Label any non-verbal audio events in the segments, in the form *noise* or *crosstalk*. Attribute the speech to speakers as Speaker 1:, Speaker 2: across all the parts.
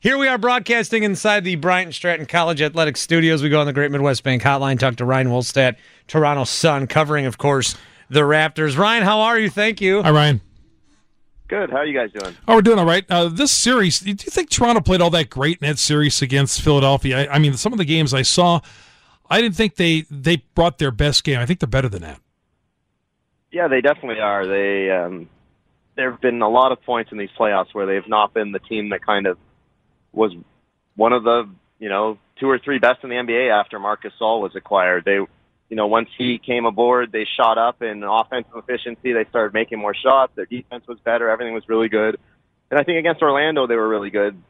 Speaker 1: Here we are broadcasting inside the Bryant Stratton College Athletic Studios. We go on the Great Midwest Bank Hotline, talk to Ryan Wolstat, Toronto Sun, covering, of course, the Raptors. Ryan, how are you? Thank you.
Speaker 2: Hi, Ryan.
Speaker 3: Good. How are you guys doing?
Speaker 2: Oh, we're doing all right. Uh, this series, do you think Toronto played all that great in that series against Philadelphia? I, I mean, some of the games I saw, I didn't think they they brought their best game. I think they're better than that.
Speaker 3: Yeah, they definitely are. They um, there have been a lot of points in these playoffs where they've not been the team that kind of was one of the you know two or three best in the NBA after Marc Gasol was acquired. They you know, once he came aboard, they shot up in offensive efficiency. They started making more shots. Their defense was better. Everything was really good. And I think against Orlando, they were really good.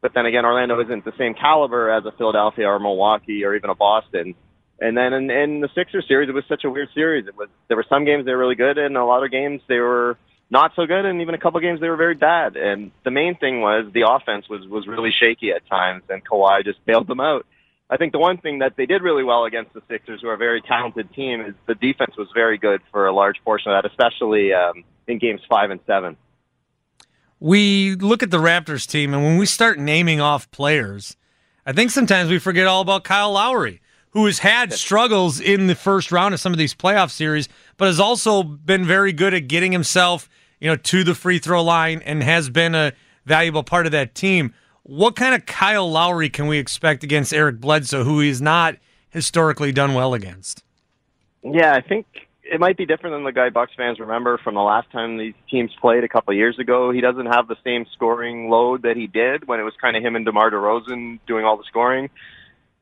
Speaker 3: But then again, Orlando isn't the same caliber as a Philadelphia or Milwaukee or even a Boston. And then in, in the Sixers series, it was such a weird series. It was there were some games they were really good, and a lot of games they were not so good, and even a couple games they were very bad. And the main thing was the offense was was really shaky at times, and Kawhi just bailed them out. I think the one thing that they did really well against the Sixers, who are a very talented team, is the defense was very good for a large portion of that, especially um, in games five and seven.
Speaker 1: We look at the Raptors team, and when we start naming off players, I think sometimes we forget all about Kyle Lowry, who has had struggles in the first round of some of these playoff series, but has also been very good at getting himself, you know, to the free throw line and has been a valuable part of that team. What kind of Kyle Lowry can we expect against Eric Bledsoe, who he's not historically done well against?
Speaker 3: Yeah, I think it might be different than the guy Bucks fans remember from the last time these teams played a couple of years ago. He doesn't have the same scoring load that he did when it was kind of him and DeMar DeRozan doing all the scoring.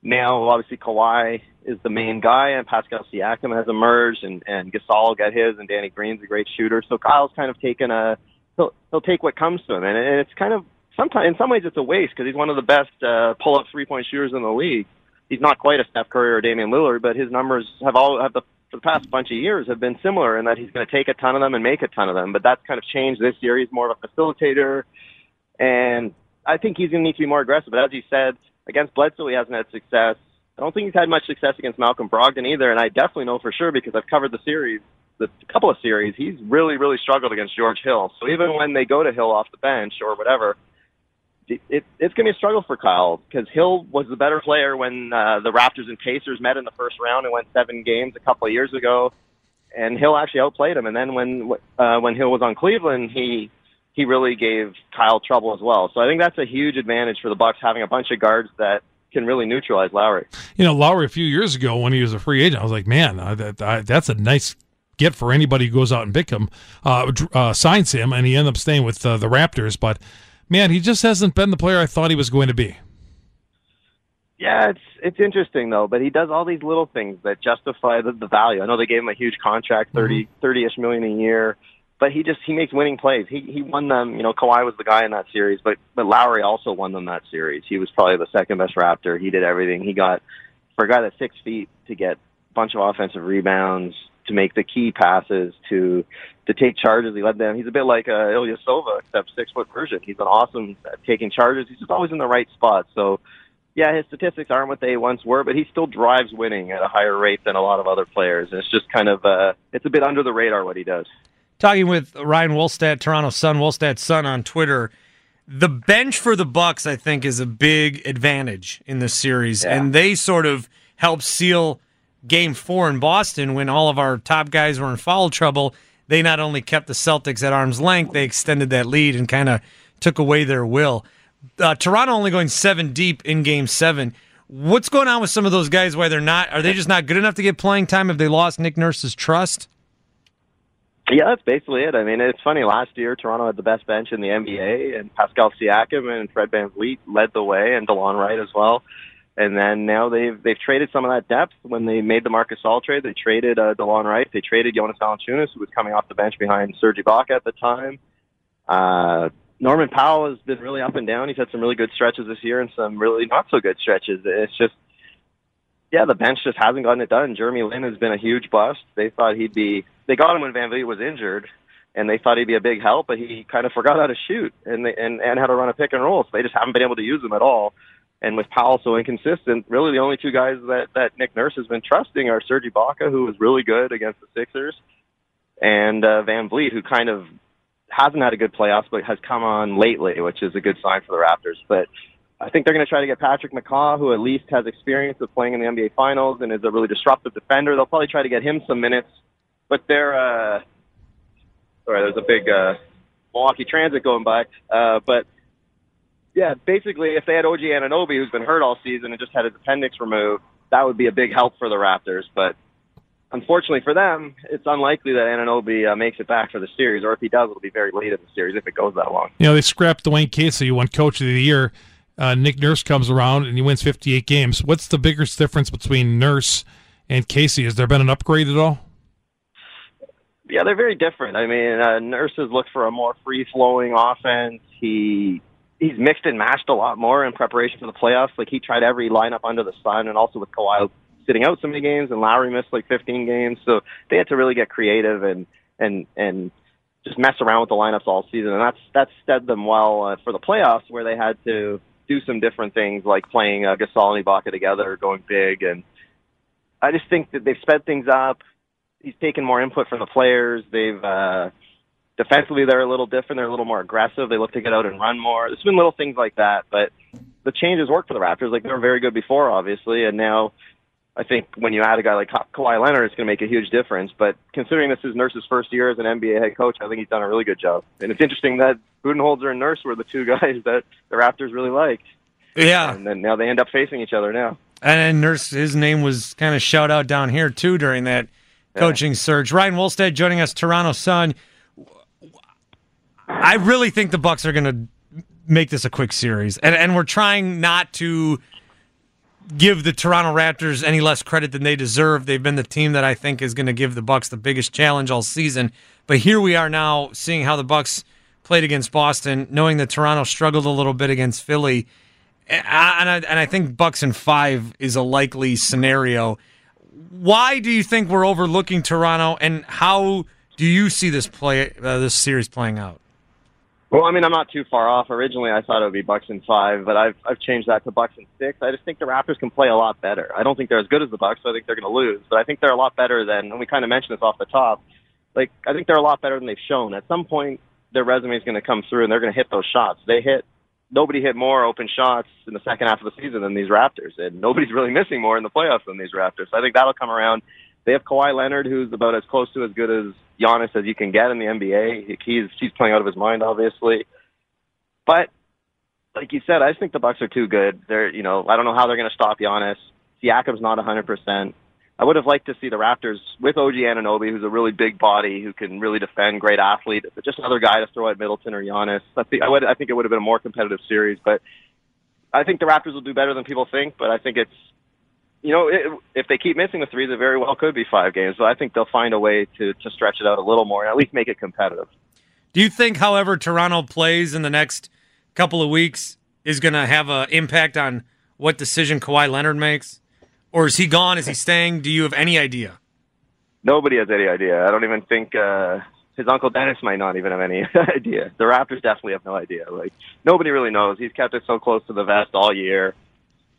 Speaker 3: Now, obviously, Kawhi is the main guy, and Pascal Siakam has emerged, and and Gasol got his, and Danny Green's a great shooter. So Kyle's kind of taken a he'll he'll take what comes to him, and and it's kind of sometimes in some ways it's a waste because he's one of the best uh, pull-up three-point shooters in the league. He's not quite a Steph Curry or Damian Lillard, but his numbers have all have the for the past bunch of years have been similar in that he's going to take a ton of them and make a ton of them. But that's kind of changed this year. He's more of a facilitator, and I think he's going to need to be more aggressive. But as you said, against Bledsoe, he hasn't had success. I don't think he's had much success against Malcolm Brogdon either, and I definitely know for sure because I've covered the series, the couple of series. He's really, really struggled against George Hill. So even when they go to Hill off the bench or whatever, it, it it's going to be a struggle for Kyle because Hill was the better player when uh, the Raptors and Pacers met in the first round and went seven games a couple of years ago, and Hill actually outplayed him. And then when uh, when Hill was on Cleveland, he he really gave Kyle trouble as well. So I think that's a huge advantage for the Bucks having a bunch of guards that can really neutralize Lowry.
Speaker 2: You know, Lowry a few years ago when he was a free agent, I was like, man, uh, that, uh, that's a nice get for anybody who goes out and pick him, uh, uh, signs him, and he ended up staying with uh, the Raptors, but man, he just hasn't been the player I thought he was going to be.
Speaker 3: Yeah, it's it's interesting though, but he does all these little things that justify the, the value. I know they gave him a huge contract, thirty
Speaker 2: Mm-hmm.
Speaker 3: thirty ish million a year, but he just he makes winning plays. He he won them. You know, Kawhi was the guy in that series, but but Lowry also won them that series. He was probably the second best Raptor. He did everything. He got for a guy that's six feet to get a bunch of offensive rebounds, to make the key passes, to to take charges. He led them. He's a bit like uh, Ilyasova, except six foot version. He's an awesome at taking charges. He's just always in the right spot. So, yeah, his statistics aren't what they once were, but he still drives winning at a higher rate than a lot of other players. And it's just kind of uh, it's a bit under the radar what he does.
Speaker 1: Talking with Ryan Wolstat, Toronto Sun, Wolstat Sun on Twitter. The bench for the Bucks, I think, is a big advantage in this series,
Speaker 3: Yeah.
Speaker 1: and they sort of helped seal Game Four in Boston when all of our top guys were in foul trouble. They not only kept the Celtics at arm's length, they extended that lead and kind of took away their will. Uh, Toronto only going seven deep in Game Seven. What's going on with some of those guys? Why they're not? Are they just not good enough to get playing time? Have they lost Nick Nurse's trust?
Speaker 3: Yeah, that's basically it. I mean, it's funny. Last year, Toronto had the best bench in the NBA, and Pascal Siakam and Fred VanVleet led the way, and DeLon Wright as well. And then now they've they've traded some of that depth. When they made the Marc Gasol trade, they traded uh, DeLon Wright. They traded Jonas Valanciunas, who was coming off the bench behind Serge Ibaka at the time. Uh, Norman Powell has been really up and down. He's had some really good stretches this year and some really not so good stretches. It's just, yeah, the bench just hasn't gotten it done. Jeremy Lin has been a huge bust. They thought he'd be, they got him when VanVleet was injured, and they thought he'd be a big help, but he kind of forgot how to shoot and they, and and how to run a pick and roll. So they just haven't been able to use him at all. And with Powell so inconsistent, really the only two guys that that Nick Nurse has been trusting are Serge Ibaka, who was really good against the Sixers, and uh, VanVleet, who kind of hasn't had a good playoffs, but has come on lately, which is a good sign for the Raptors. But I think they're going to try to get Patrick McCaw, who at least has experience of playing in the NBA Finals and is a really disruptive defender. They'll probably try to get him some minutes, but they're uh, sorry, there's a big uh, Milwaukee Transit going by, uh, but yeah, basically, if they had OG Anunoby, who's been hurt all season and just had his appendix removed, that would be a big help for the Raptors. But unfortunately for them, it's unlikely that Anunoby uh, makes it back for the series, or if he does, it'll be very late in the series if it goes that long.
Speaker 2: You know, they scrapped Dwane Casey, won Coach of the Year. Uh, Nick Nurse comes around and he wins 58 games. What's the biggest difference between Nurse and Casey? Has there been an upgrade at all?
Speaker 3: Yeah, they're very different. I mean, uh, Nurses look for a more free flowing offense. He he's mixed and matched a lot more in preparation for the playoffs. Like he tried every lineup under the sun, and also with Kawhi sitting out so many games, and Lowry missed like 15 games, so they had to really get creative and and and just mess around with the lineups all season, and that's that's stead them well uh, for the playoffs, where they had to do some different things like playing uh, Gasol and Ibaka together, going big, and I just think that they've sped things up. He's taken more input from the players. They've uh, defensively they're a little different. They're a little more aggressive. They look to get out and run more. There's been little things like that, but the changes work for the Raptors. Like they were very good before, obviously, and now I think when you add a guy like Ka- Kawhi Leonard, it's going to make a huge difference. But considering this is Nurse's first year as an NBA head coach, I think he's done a really good job. And it's interesting that Budenholzer and Nurse were the two *laughs* guys that the Raptors really liked.
Speaker 1: Yeah.
Speaker 3: And then now they end up facing each other now.
Speaker 1: And Nurse, his name was kind of shout out down here too during that coaching surge. Ryan Wolstat joining us, Toronto Sun. I really think the Bucks are going to make this a quick series, and and we're trying not to give the Toronto Raptors any less credit than they deserve. They've been the team that I think is going to give the Bucks the biggest challenge all season. But here we are now, seeing how the Bucks played against Boston, knowing that Toronto struggled a little bit against Philly, and I, and I think Bucks in five is a likely scenario. Why do you think we're overlooking Toronto, and how do you see this play uh, this series playing out?
Speaker 3: Well, I mean, I'm not too far off. Originally, I thought it would be Bucks in five, but I've I've changed that to Bucks in six. I just think the Raptors can play a lot better. I don't think they're as good as the Bucks, so I think they're going to lose. But I think they're a lot better than, and we kind of mentioned this off the top. Like, I think they're a lot better than they've shown. At some point, their resume is going to come through, and they're going to hit those shots. They hit. Nobody hit more open shots in the second half of the season than these Raptors, and nobody's really *laughs* missing more in the playoffs than these Raptors. So I think that'll come around. They have Kawhi Leonard, who's about as close to as good as Giannis as you can get in the NBA. He's he's playing out of his mind, obviously. But like you said, I just think the Bucks are too good. They're, you know, I don't know how they're going to stop Giannis. Siakam's not 100%. I would have liked to see the Raptors with OG Anunoby, who's a really big body, who can really defend, great athlete. Just another guy to throw at Middleton or Giannis. I think I would. I think it would have been a more competitive series, but I think the Raptors will do better than people think. But I think it's, you know, if they keep missing the threes, it very well could be five games. So I think they'll find a way to to stretch it out a little more and at least make it competitive.
Speaker 1: Do you think, however, Toronto plays in the next couple of weeks is going to have an impact on what decision Kawhi Leonard makes? Or is he gone? Is he staying? Do you have any idea?
Speaker 3: Nobody has any idea. I don't even think uh, his uncle Dennis might not even have any *laughs* idea. The Raptors definitely have no idea. Like nobody really knows. He's kept it so close to the vest all year.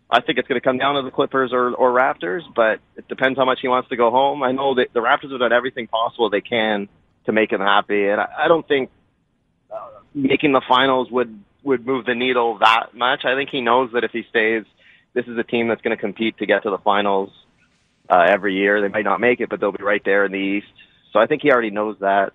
Speaker 3: I think it's going to come down to the Clippers or, or Raptors, but it depends how much he wants to go home. I know that the Raptors have done everything possible they can to make him happy, and I, I don't think uh, making the finals would would move the needle that much. I think he knows that if he stays, this is a team that's going to compete to get to the finals uh, every year. They might not make it, but they'll be right there in the East. So I think he already knows that.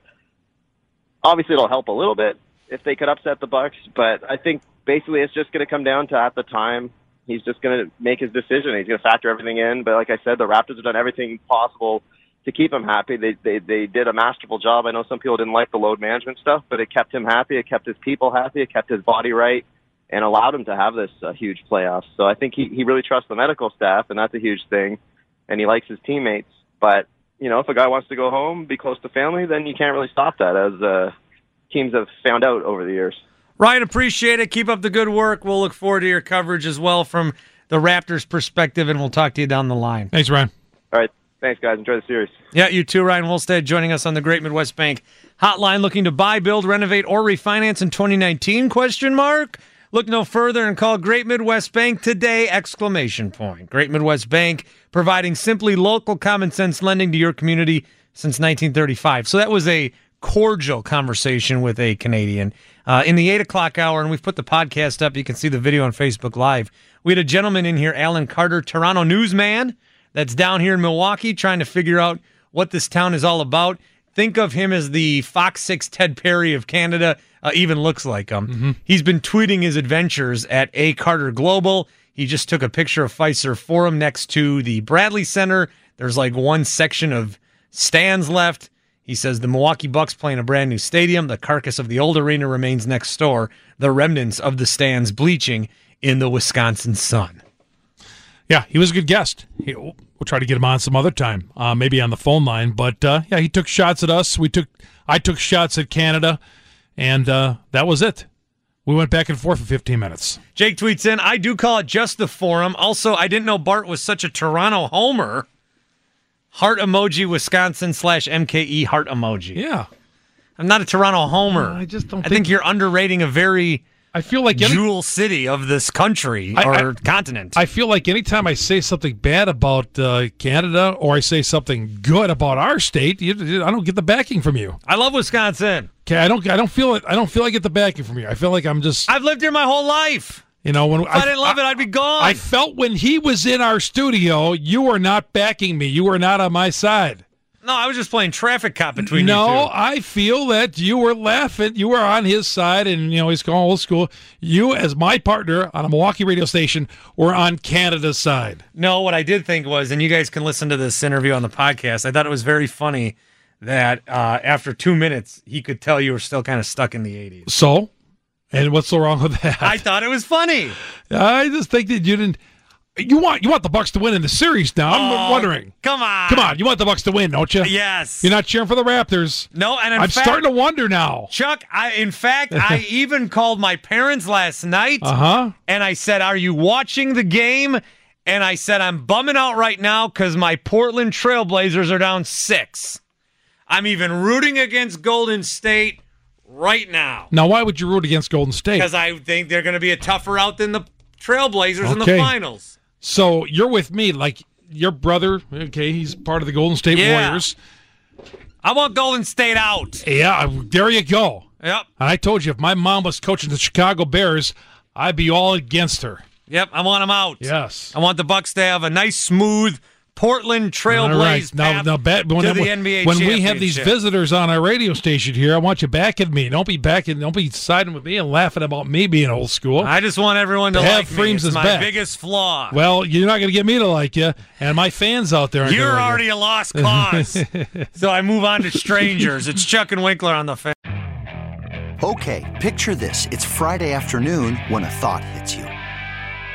Speaker 3: Obviously, it'll help a little bit if they could upset the Bucks, but I think basically it's just going to come down to at the time. He's just going to make his decision. He's going to factor everything in. But like I said, the Raptors have done everything possible to keep him happy. They they they did a masterful job. I know some people didn't like the load management stuff, but it kept him happy. It kept his people happy. It kept his body right, and allowed him to have this uh, huge playoffs. So I think he he really trusts the medical staff, and that's a huge thing. And he likes his teammates. But you know, if a guy wants to go home, be close to family, then you can't really stop that, as uh, teams have found out over the years.
Speaker 1: Ryan, appreciate it. Keep up the good work. We'll look forward to your coverage as well from the Raptors' perspective, and we'll talk to you down the line.
Speaker 2: Thanks, Ryan.
Speaker 3: All right. Thanks, guys. Enjoy the series.
Speaker 1: Yeah, you too, Ryan Wolstat, joining us on the Great Midwest Bank hotline. Looking to buy, build, renovate, or refinance in 2019? Question mark. Look no further and call Great Midwest Bank today! Exclamation point. Great Midwest Bank providing simply local common sense lending to your community since 1935. So that was a cordial conversation with a Canadian uh, in the eight o'clock hour, and we've put the podcast up. You can see the video on Facebook Live. We had a gentleman in here, Alan Carter, Toronto newsman, that's down here in Milwaukee, trying to figure out what this town is all about. Think of him as the Fox 6 Ted Perry of Canada uh, even looks like him. Mm-hmm. He's been tweeting his adventures at A Carter Global. He just took a picture of Fiserv Forum next to the Bradley Center. There's like one section of stands left. He says the Milwaukee Bucks play in a brand new stadium. The carcass of the old arena remains next door. The remnants of the stands bleaching in the Wisconsin sun.
Speaker 2: Yeah, he was a good guest. He, we'll try to get him on some other time, uh, maybe on the phone line. But uh, yeah, he took shots at us. We took, I took shots at Canada and uh, that was it. We went back and forth for 15 minutes.
Speaker 1: Jake tweets in, I do call it just the forum. Also, I didn't know Bart was such a Toronto homer. Heart emoji, Wisconsin slash MKE heart emoji.
Speaker 2: Yeah.
Speaker 1: I'm not a Toronto homer.
Speaker 2: I just don't
Speaker 1: I
Speaker 2: think,
Speaker 1: think you're underrating a very
Speaker 2: I feel like any,
Speaker 1: jewel city of this country
Speaker 2: I-
Speaker 1: or
Speaker 2: I-
Speaker 1: continent.
Speaker 2: I feel like anytime I say something bad about uh, Canada or I say something good about our state, you, I don't get the backing from you.
Speaker 1: I love Wisconsin.
Speaker 2: Okay, I don't. I don't feel it. I don't feel I get the backing from you. I feel like I'm just.
Speaker 1: I've lived here my whole life.
Speaker 2: You know, when
Speaker 1: If I, didn't love it, I'd be gone.
Speaker 2: I felt when he was in our studio, you were not backing me. You were not on my side.
Speaker 1: No, I was just playing traffic cop between
Speaker 2: no,
Speaker 1: you two.
Speaker 2: I feel that you were laughing. You were on his side, and you know he's going old school. You, as my partner on a Milwaukee radio station, were on Canada's side.
Speaker 1: No, what I did think was, and you guys can listen to this interview on the podcast. I thought it was very funny that uh, after two minutes, he could tell you were still kind of stuck in the 80s.
Speaker 2: So, and what's so wrong with that?
Speaker 1: I thought it was funny.
Speaker 2: I just think that you didn't. You want you want the Bucks to win in the series now. I'm
Speaker 1: Oh,
Speaker 2: wondering.
Speaker 1: Come on.
Speaker 2: Come on, you want the Bucks to win, don't you?
Speaker 1: Yes.
Speaker 2: You're not cheering for the Raptors.
Speaker 1: no, and in
Speaker 2: I'm
Speaker 1: fact,
Speaker 2: starting to wonder now.
Speaker 1: Chuck, I in fact, I *laughs* even called my parents last night
Speaker 2: Uh huh.
Speaker 1: and I said, Are you watching the game? And I said, I'm bumming out right now because my Portland Trailblazers are down six. I'm even rooting against Golden State right now
Speaker 2: Now, why would you root against Golden State?
Speaker 1: because I think they're going to be a tougher out than the Trailblazers in the finals.
Speaker 2: So you're with me, like your brother. Okay, he's part of the Golden State
Speaker 1: Yeah.
Speaker 2: Warriors.
Speaker 1: I want Golden State out.
Speaker 2: Yeah, there you go.
Speaker 1: Yep.
Speaker 2: And I told you, if my mom was coaching the Chicago Bears, I'd be all against her.
Speaker 1: Yep. I want them out.
Speaker 2: Yes.
Speaker 1: I want the Bucks to have a nice, smooth Portland
Speaker 2: All
Speaker 1: Trailblaze
Speaker 2: right. Now, now, bet, when,
Speaker 1: to the
Speaker 2: when,
Speaker 1: NBA
Speaker 2: when we have these visitors on our radio station here, I want you backing me. Don't be backing. Don't be siding with me and laughing about me being old school.
Speaker 1: I just want everyone to
Speaker 2: Have
Speaker 1: like me.
Speaker 2: Freems'
Speaker 1: It's my
Speaker 2: back.
Speaker 1: biggest flaw.
Speaker 2: well, you're not going to get me to like you, and my fans out there. Aren't
Speaker 1: You're
Speaker 2: gonna like
Speaker 1: already a lost *laughs* cause. so I move on to strangers. It's Chuck and Winkler on the fan.
Speaker 4: Okay, picture this. It's Friday afternoon when a thought hits you.